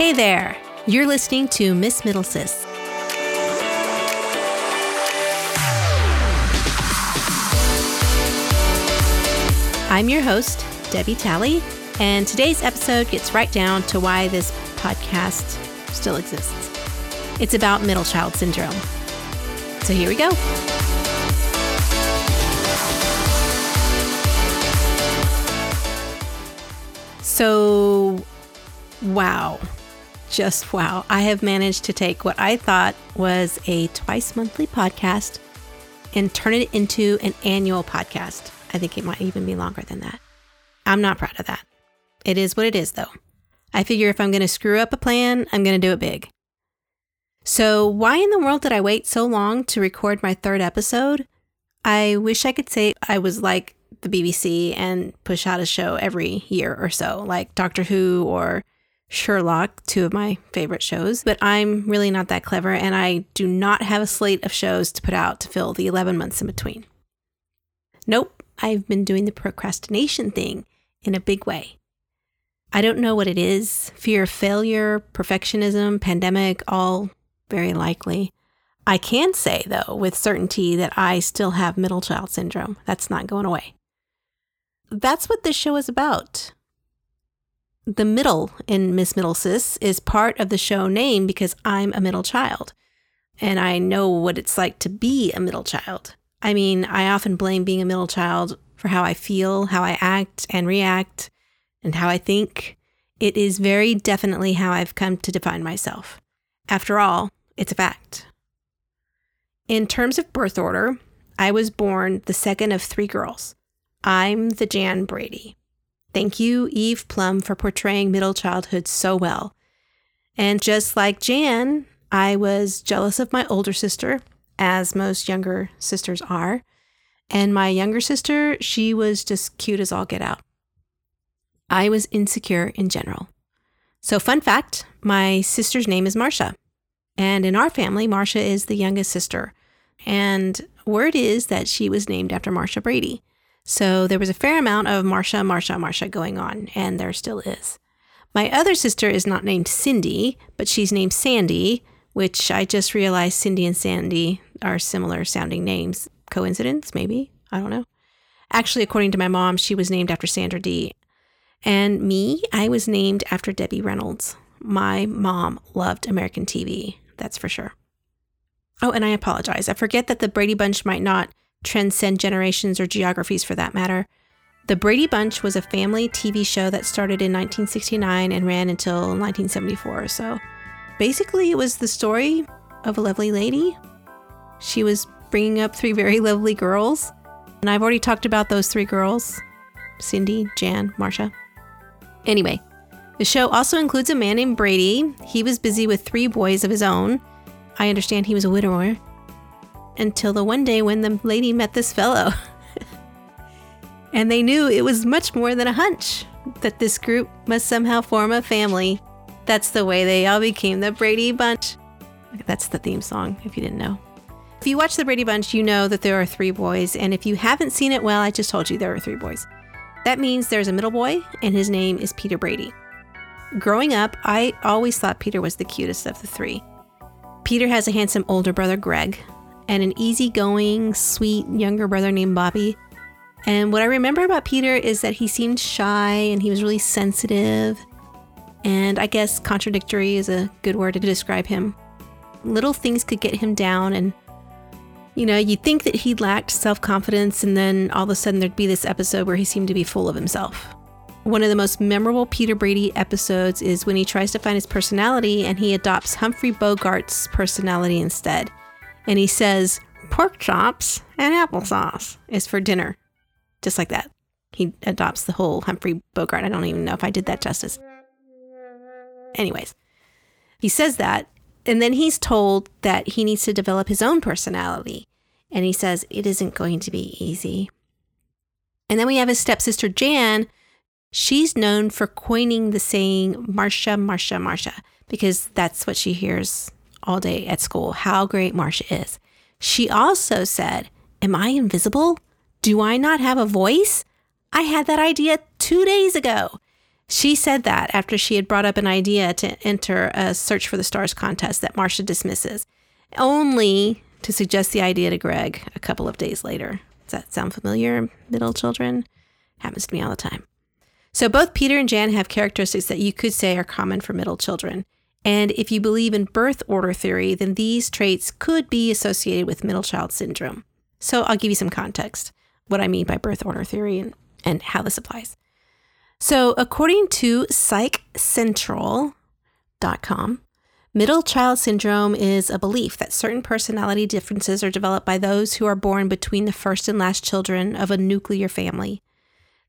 Hey there! You're listening to Miss Middle Middlesis. I'm your host, Debbie Talley, and today's episode gets right down to why this podcast still exists. It's about middle child syndrome. So here we go. So, wow. Just wow. I have managed to take what I thought was a twice monthly podcast and turn it into an annual podcast. I think it might even be longer than that. I'm not proud of that. It is what it is, though. I figure if I'm going to screw up a plan, I'm going to do it big. So, why in the world did I wait so long to record my third episode? I wish I could say I was like the BBC and push out a show every year or so, like Doctor Who or Sherlock, two of my favorite shows. But I'm really not that clever, and I do not have a slate of shows to put out to fill the 11 months in between. Nope, I've been doing the procrastination thing in a big way. I don't know what it is fear of failure, perfectionism, pandemic, all very likely. I can say, though, with certainty that I still have middle child syndrome. That's not going away. That's what this show is about. The middle in Miss Middle Sis is part of the show name because I'm a middle child. And I know what it's like to be a middle child. I mean, I often blame being a middle child for how I feel, how I act and react, and how I think. It is very definitely how I've come to define myself. After all, it's a fact. In terms of birth order, I was born the second of three girls. I'm the Jan Brady. Thank you, Eve Plumb, for portraying middle childhood so well. And just like Jan, I was jealous of my older sister, as most younger sisters are. And my younger sister, she was just cute as all get out. I was insecure in general. So, fun fact my sister's name is Marcia. And in our family, Marcia is the youngest sister. And word is that she was named after Marcia Brady. So there was a fair amount of Marcia, Marcia, Marcia going on, and there still is. My other sister is not named Cindy, but she's named Sandy, which I just realized Cindy and Sandy are similar sounding names. Coincidence, maybe? I don't know. Actually, according to my mom, she was named after Sandra Dee. And me, I was named after Debbie Reynolds. My mom loved American TV, that's for sure. Oh, and I apologize. I forget that the Brady Bunch might not transcend generations or geographies for that matter. The Brady Bunch was a family TV show that started in 1969 and ran until 1974 or so. Basically, it was the story of a lovely lady. She was bringing up three very lovely girls, and I've already talked about those three girls Cindy, Jan, Marcia. Anyway, the show also includes a man named Brady. He was busy with three boys of his own. I understand he was a widower until the one day when the lady met this fellow. and they knew it was much more than a hunch that this group must somehow form a family. That's the way they all became the Brady Bunch. That's the theme song, if you didn't know. If you watch the Brady Bunch, you know that there are three boys, and if you haven't seen it, well, I just told you there are three boys. That means there's a middle boy, and his name is Peter Brady. Growing up, I always thought Peter was the cutest of the three. Peter has a handsome older brother, Greg, and an easygoing, sweet younger brother named Bobby. And what I remember about Peter is that he seemed shy and he was really sensitive. And I guess contradictory is a good word to describe him. Little things could get him down, and you know, you'd think that he lacked self confidence, and then all of a sudden there'd be this episode where he seemed to be full of himself. One of the most memorable Peter Brady episodes is when he tries to find his personality and he adopts Humphrey Bogart's personality instead and he says, pork chops and applesauce is for dinner. Just like that. He adopts the whole Humphrey Bogart. I don't even know if I did that justice. Anyways, he says that, and then he's told that he needs to develop his own personality. And he says it isn't going to be easy. And then we have his stepsister, Jan. She's known for coining the saying, Marcia, Marcia, Marcia, because that's what she hears all day at school how great Marcia is. She also said, Am I invisible? Do I not have a voice? I had that idea two days ago. She said that after she had brought up an idea to enter a Search for the Stars contest that Marcia dismisses, only to suggest the idea to Greg a couple of days later. Does that sound familiar, middle children? Happens to me all the time. So both Peter and Jan have characteristics that you could say are common for middle children. And if you believe in birth order theory, then these traits could be associated with middle child syndrome. So I'll give you some context, what I mean by birth order theory and, and how this applies. So according to psychcentral.com, middle child syndrome is a belief that certain personality differences are developed by those who are born between the first and last children of a nuclear family.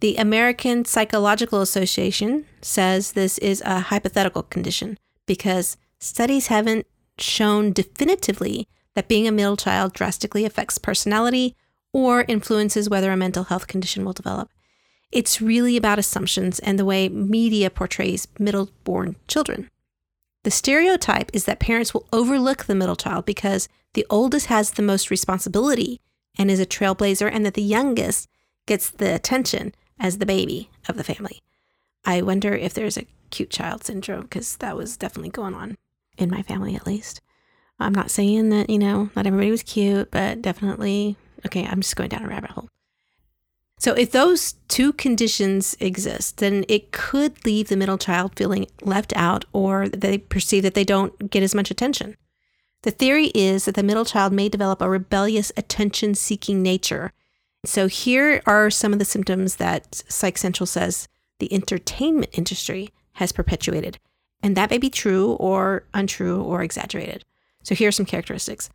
The American Psychological Association says this is a hypothetical condition because studies haven't shown definitively that being a middle child drastically affects personality or influences whether a mental health condition will develop. It's really about assumptions and the way media portrays middle born children. The stereotype is that parents will overlook the middle child because the oldest has the most responsibility and is a trailblazer, and that the youngest gets the attention as the baby of the family. I wonder if there's a cute child syndrome because that was definitely going on in my family, at least. I'm not saying that, you know, not everybody was cute, but definitely, okay, I'm just going down a rabbit hole. So, if those two conditions exist, then it could leave the middle child feeling left out or they perceive that they don't get as much attention. The theory is that the middle child may develop a rebellious attention seeking nature so here are some of the symptoms that Psych Central says the entertainment industry has perpetuated. And that may be true or untrue or exaggerated. So here are some characteristics.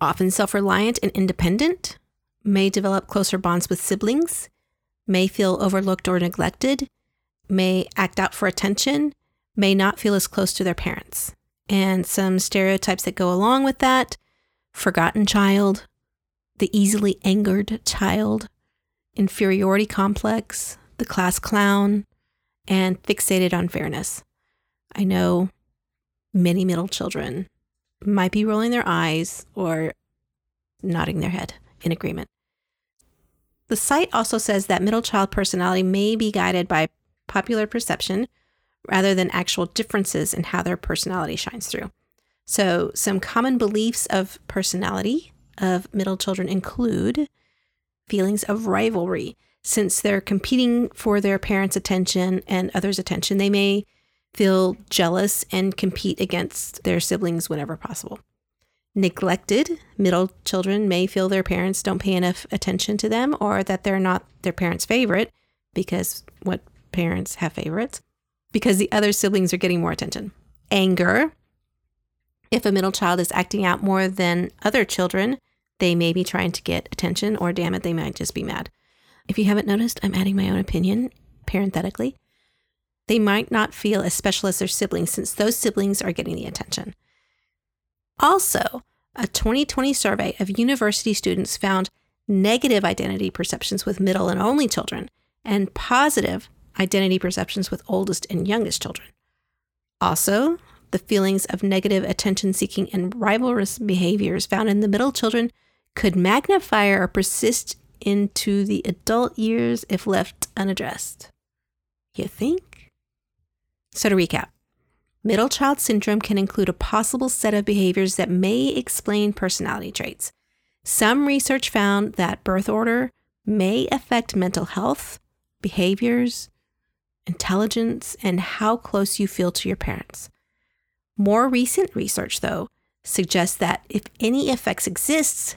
Often self reliant and independent, may develop closer bonds with siblings, may feel overlooked or neglected, may act out for attention, may not feel as close to their parents. And some stereotypes that go along with that forgotten child, the easily angered child, inferiority complex, the class clown, and fixated on fairness. I know many middle children might be rolling their eyes or nodding their head in agreement. The site also says that middle child personality may be guided by popular perception rather than actual differences in how their personality shines through. So, some common beliefs of personality of middle children include feelings of rivalry. Since they're competing for their parents' attention and others' attention, they may feel jealous and compete against their siblings whenever possible. Neglected, middle children may feel their parents don't pay enough attention to them or that they're not their parents' favorite because what parents have favorites because the other siblings are getting more attention. Anger, if a middle child is acting out more than other children, they may be trying to get attention, or damn it, they might just be mad. If you haven't noticed, I'm adding my own opinion parenthetically. They might not feel as special as their siblings since those siblings are getting the attention. Also, a 2020 survey of university students found negative identity perceptions with middle and only children and positive identity perceptions with oldest and youngest children. Also, the feelings of negative attention seeking and rivalrous behaviors found in the middle children could magnify or persist into the adult years if left unaddressed. You think? So, to recap, middle child syndrome can include a possible set of behaviors that may explain personality traits. Some research found that birth order may affect mental health, behaviors, intelligence, and how close you feel to your parents. More recent research, though, suggests that if any effects exist,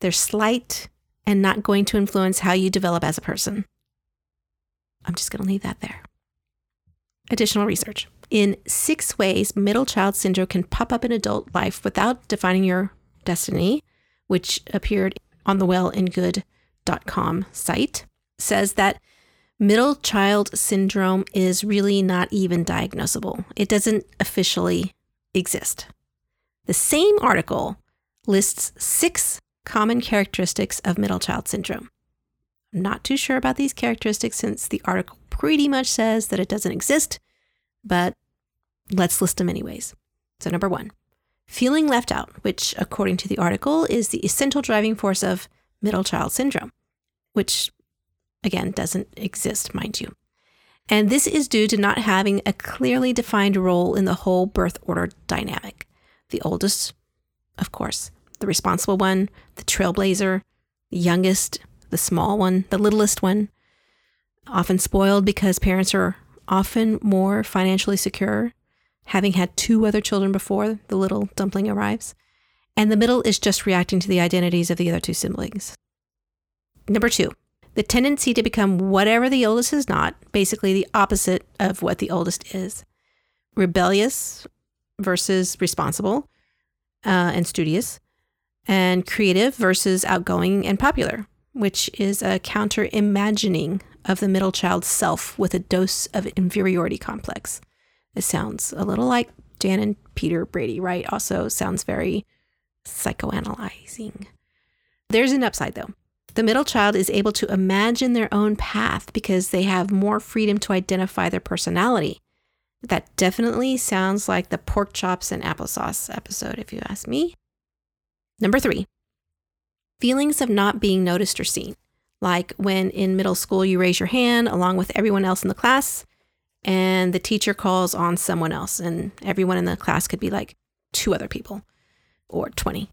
they're slight and not going to influence how you develop as a person. I'm just going to leave that there. Additional research. In six ways, middle child syndrome can pop up in adult life without defining your destiny, which appeared on the wellandgood.com site, says that middle child syndrome is really not even diagnosable. It doesn't officially exist. The same article lists six common characteristics of middle child syndrome. I'm not too sure about these characteristics since the article pretty much says that it doesn't exist, but let's list them anyways. So, number one, feeling left out, which, according to the article, is the essential driving force of middle child syndrome, which again, doesn't exist, mind you. And this is due to not having a clearly defined role in the whole birth order dynamic. The oldest, of course, the responsible one, the trailblazer, the youngest, the small one, the littlest one, often spoiled because parents are often more financially secure, having had two other children before the little dumpling arrives. And the middle is just reacting to the identities of the other two siblings. Number two, the tendency to become whatever the oldest is not, basically the opposite of what the oldest is. Rebellious versus responsible uh, and studious, and creative versus outgoing and popular, which is a counter imagining of the middle child's self with a dose of inferiority complex. It sounds a little like Jan and Peter Brady, right? Also sounds very psychoanalyzing. There's an upside though. The middle child is able to imagine their own path because they have more freedom to identify their personality. That definitely sounds like the pork chops and applesauce episode, if you ask me. Number three, feelings of not being noticed or seen. Like when in middle school you raise your hand along with everyone else in the class, and the teacher calls on someone else, and everyone in the class could be like two other people or 20.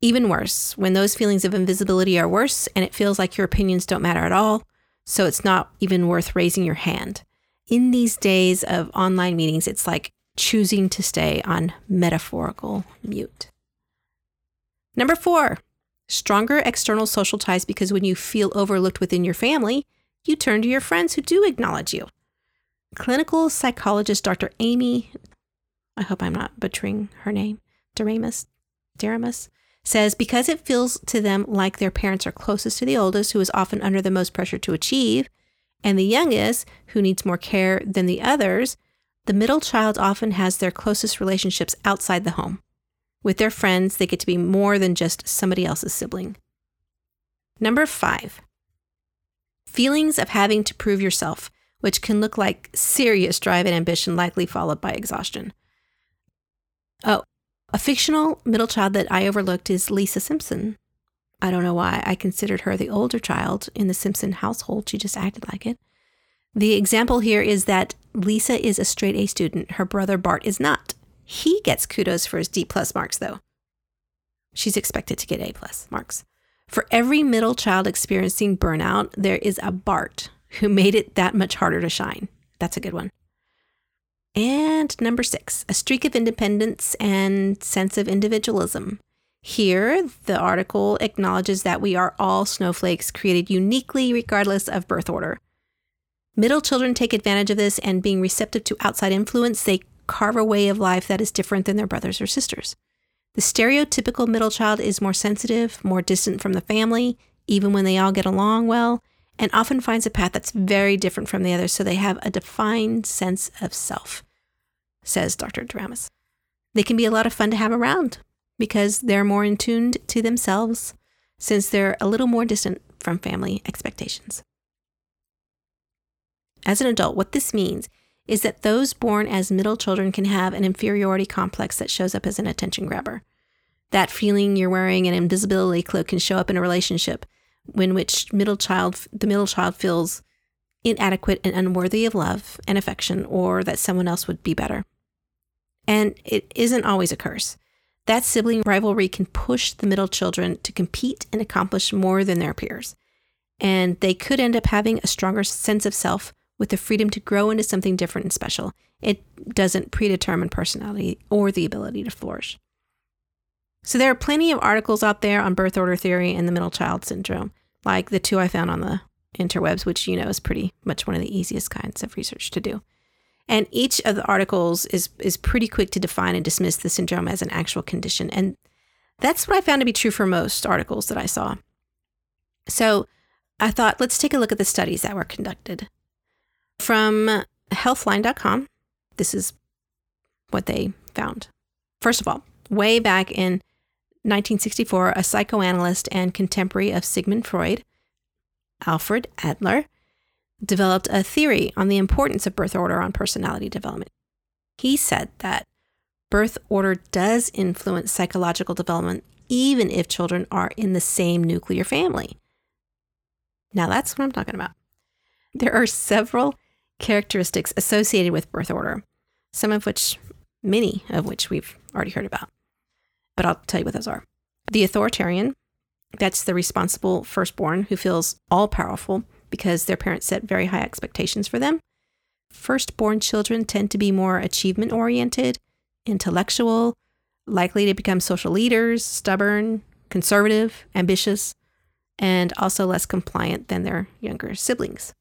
Even worse, when those feelings of invisibility are worse and it feels like your opinions don't matter at all, so it's not even worth raising your hand. In these days of online meetings, it's like choosing to stay on metaphorical mute. Number four, stronger external social ties because when you feel overlooked within your family, you turn to your friends who do acknowledge you. Clinical psychologist Dr. Amy, I hope I'm not butchering her name, Doremus, Deramus, says because it feels to them like their parents are closest to the oldest, who is often under the most pressure to achieve, and the youngest, who needs more care than the others, the middle child often has their closest relationships outside the home. With their friends, they get to be more than just somebody else's sibling. Number five, feelings of having to prove yourself, which can look like serious drive and ambition, likely followed by exhaustion. Oh, a fictional middle child that I overlooked is Lisa Simpson. I don't know why I considered her the older child in the Simpson household. She just acted like it. The example here is that Lisa is a straight A student. Her brother Bart is not. He gets kudos for his D plus marks, though. She's expected to get A plus marks. For every middle child experiencing burnout, there is a Bart who made it that much harder to shine. That's a good one. And number six, a streak of independence and sense of individualism. Here, the article acknowledges that we are all snowflakes created uniquely regardless of birth order. Middle children take advantage of this and being receptive to outside influence, they carve a way of life that is different than their brothers or sisters. The stereotypical middle child is more sensitive, more distant from the family, even when they all get along well, and often finds a path that's very different from the others, so they have a defined sense of self says Dr. Doremus. They can be a lot of fun to have around because they're more in tuned to themselves since they're a little more distant from family expectations. As an adult, what this means is that those born as middle children can have an inferiority complex that shows up as an attention grabber. That feeling you're wearing an invisibility cloak can show up in a relationship in which middle child the middle child feels inadequate and unworthy of love and affection or that someone else would be better. And it isn't always a curse. That sibling rivalry can push the middle children to compete and accomplish more than their peers. And they could end up having a stronger sense of self with the freedom to grow into something different and special. It doesn't predetermine personality or the ability to flourish. So there are plenty of articles out there on birth order theory and the middle child syndrome, like the two I found on the interwebs, which you know is pretty much one of the easiest kinds of research to do. And each of the articles is is pretty quick to define and dismiss the syndrome as an actual condition. And that's what I found to be true for most articles that I saw. So I thought, let's take a look at the studies that were conducted. From healthline.com, this is what they found. First of all, way back in 1964, a psychoanalyst and contemporary of Sigmund Freud, Alfred Adler, developed a theory on the importance of birth order on personality development. He said that birth order does influence psychological development even if children are in the same nuclear family. Now, that's what I'm talking about. There are several characteristics associated with birth order, some of which, many of which we've already heard about. But I'll tell you what those are. The authoritarian, that's the responsible firstborn who feels all powerful because their parents set very high expectations for them. Firstborn children tend to be more achievement oriented, intellectual, likely to become social leaders, stubborn, conservative, ambitious, and also less compliant than their younger siblings.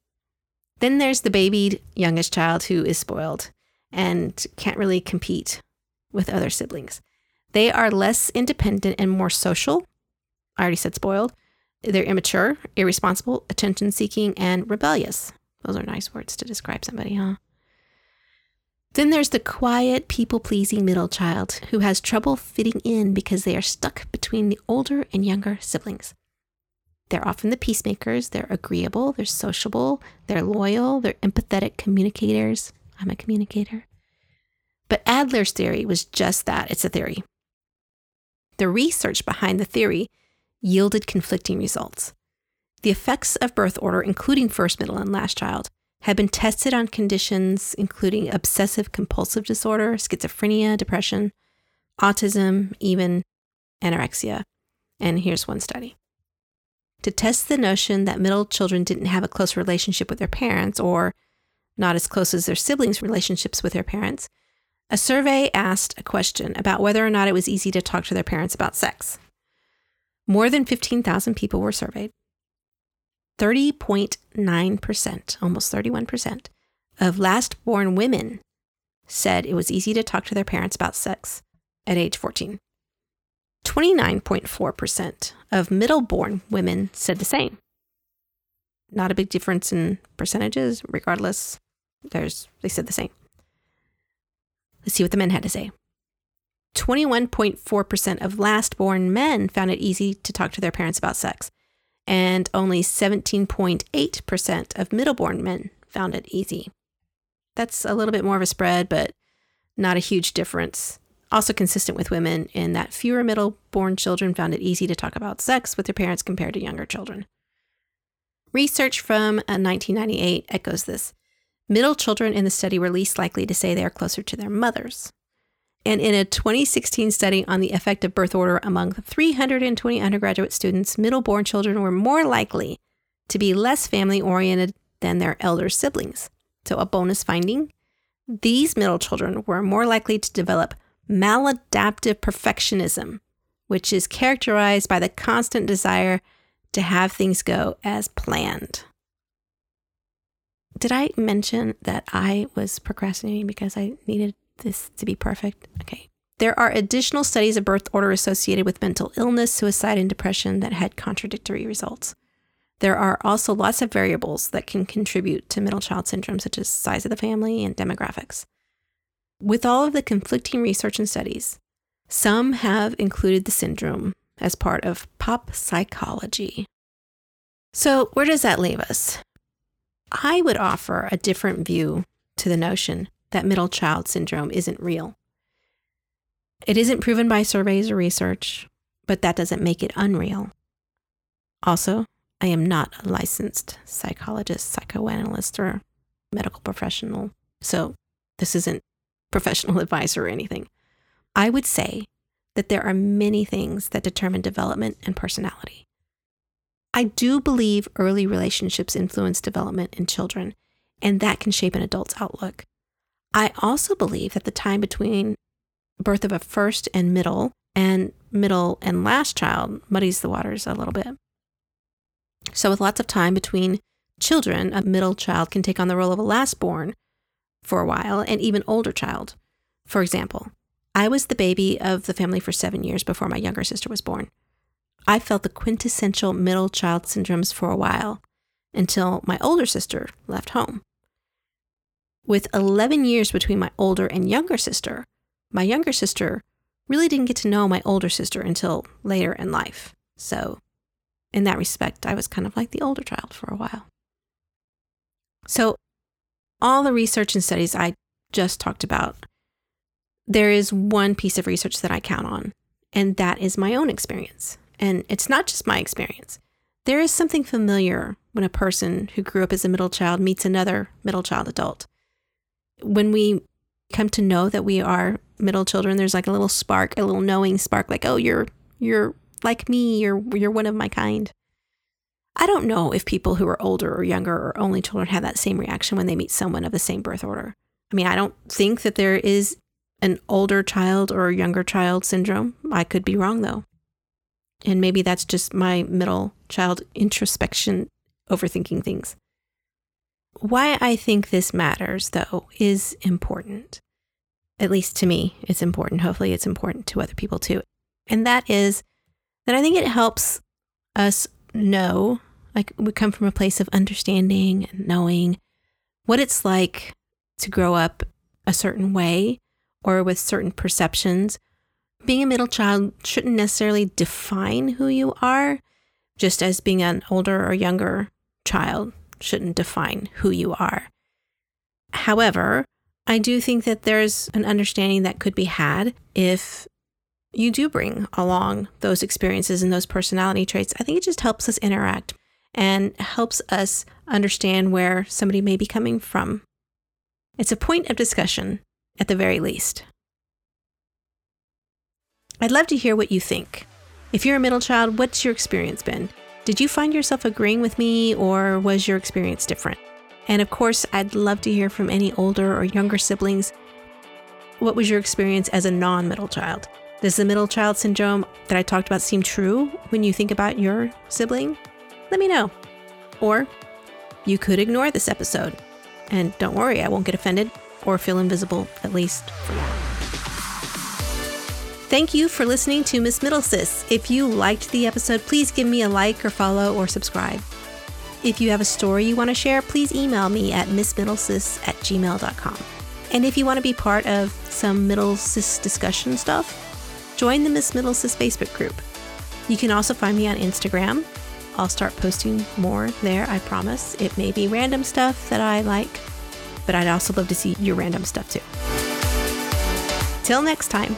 Then there's the babied youngest child who is spoiled and can't really compete with other siblings. They are less independent and more social. I already said spoiled. They're immature, irresponsible, attention seeking, and rebellious. Those are nice words to describe somebody, huh? Then there's the quiet, people pleasing middle child who has trouble fitting in because they are stuck between the older and younger siblings. They're often the peacemakers, they're agreeable, they're sociable, they're loyal, they're empathetic communicators. I'm a communicator. But Adler's theory was just that it's a theory. The research behind the theory yielded conflicting results. The effects of birth order, including first, middle, and last child, have been tested on conditions including obsessive compulsive disorder, schizophrenia, depression, autism, even anorexia. And here's one study. To test the notion that middle children didn't have a close relationship with their parents or not as close as their siblings' relationships with their parents, a survey asked a question about whether or not it was easy to talk to their parents about sex. More than 15,000 people were surveyed. 30.9%, almost 31%, of last born women said it was easy to talk to their parents about sex at age 14. 29.4% of middle born women said the same. Not a big difference in percentages, regardless. There's they said the same. Let's see what the men had to say. 21.4% of last born men found it easy to talk to their parents about sex and only 17.8% of middleborn men found it easy. That's a little bit more of a spread, but not a huge difference. Also consistent with women in that fewer middle born children found it easy to talk about sex with their parents compared to younger children. Research from 1998 uh, echoes this. Middle children in the study were least likely to say they are closer to their mothers. And in a 2016 study on the effect of birth order among 320 undergraduate students, middle-born children were more likely to be less family oriented than their elder siblings. So, a bonus finding these middle children were more likely to develop maladaptive perfectionism, which is characterized by the constant desire to have things go as planned. Did I mention that I was procrastinating because I needed this to be perfect? Okay. There are additional studies of birth order associated with mental illness, suicide, and depression that had contradictory results. There are also lots of variables that can contribute to middle child syndrome, such as size of the family and demographics. With all of the conflicting research and studies, some have included the syndrome as part of pop psychology. So, where does that leave us? I would offer a different view to the notion that middle child syndrome isn't real. It isn't proven by surveys or research, but that doesn't make it unreal. Also, I am not a licensed psychologist, psychoanalyst, or medical professional, so this isn't professional advisor or anything. I would say that there are many things that determine development and personality. I do believe early relationships influence development in children, and that can shape an adult's outlook. I also believe that the time between birth of a first and middle and middle and last child muddies the waters a little bit. So, with lots of time between children, a middle child can take on the role of a last born for a while, and even older child. For example, I was the baby of the family for seven years before my younger sister was born. I felt the quintessential middle child syndromes for a while until my older sister left home. With 11 years between my older and younger sister, my younger sister really didn't get to know my older sister until later in life. So, in that respect, I was kind of like the older child for a while. So, all the research and studies I just talked about, there is one piece of research that I count on, and that is my own experience. And it's not just my experience. There is something familiar when a person who grew up as a middle child meets another middle child adult. When we come to know that we are middle children, there's like a little spark, a little knowing spark, like, oh, you're you're like me, you're you're one of my kind. I don't know if people who are older or younger or only children have that same reaction when they meet someone of the same birth order. I mean, I don't think that there is an older child or younger child syndrome. I could be wrong though. And maybe that's just my middle child introspection overthinking things. Why I think this matters, though, is important. At least to me, it's important. Hopefully, it's important to other people too. And that is that I think it helps us know, like we come from a place of understanding and knowing what it's like to grow up a certain way or with certain perceptions. Being a middle child shouldn't necessarily define who you are, just as being an older or younger child shouldn't define who you are. However, I do think that there's an understanding that could be had if you do bring along those experiences and those personality traits. I think it just helps us interact and helps us understand where somebody may be coming from. It's a point of discussion at the very least. I'd love to hear what you think. If you're a middle child, what's your experience been? Did you find yourself agreeing with me, or was your experience different? And of course, I'd love to hear from any older or younger siblings. What was your experience as a non middle child? Does the middle child syndrome that I talked about seem true when you think about your sibling? Let me know. Or you could ignore this episode. And don't worry, I won't get offended or feel invisible, at least for now. Thank you for listening to Miss Middle Sis. If you liked the episode, please give me a like or follow or subscribe. If you have a story you want to share, please email me at missmiddlesis at gmail.com. And if you want to be part of some middle sis discussion stuff, join the Miss Middle Sis Facebook group. You can also find me on Instagram. I'll start posting more there, I promise. It may be random stuff that I like, but I'd also love to see your random stuff too. Till next time.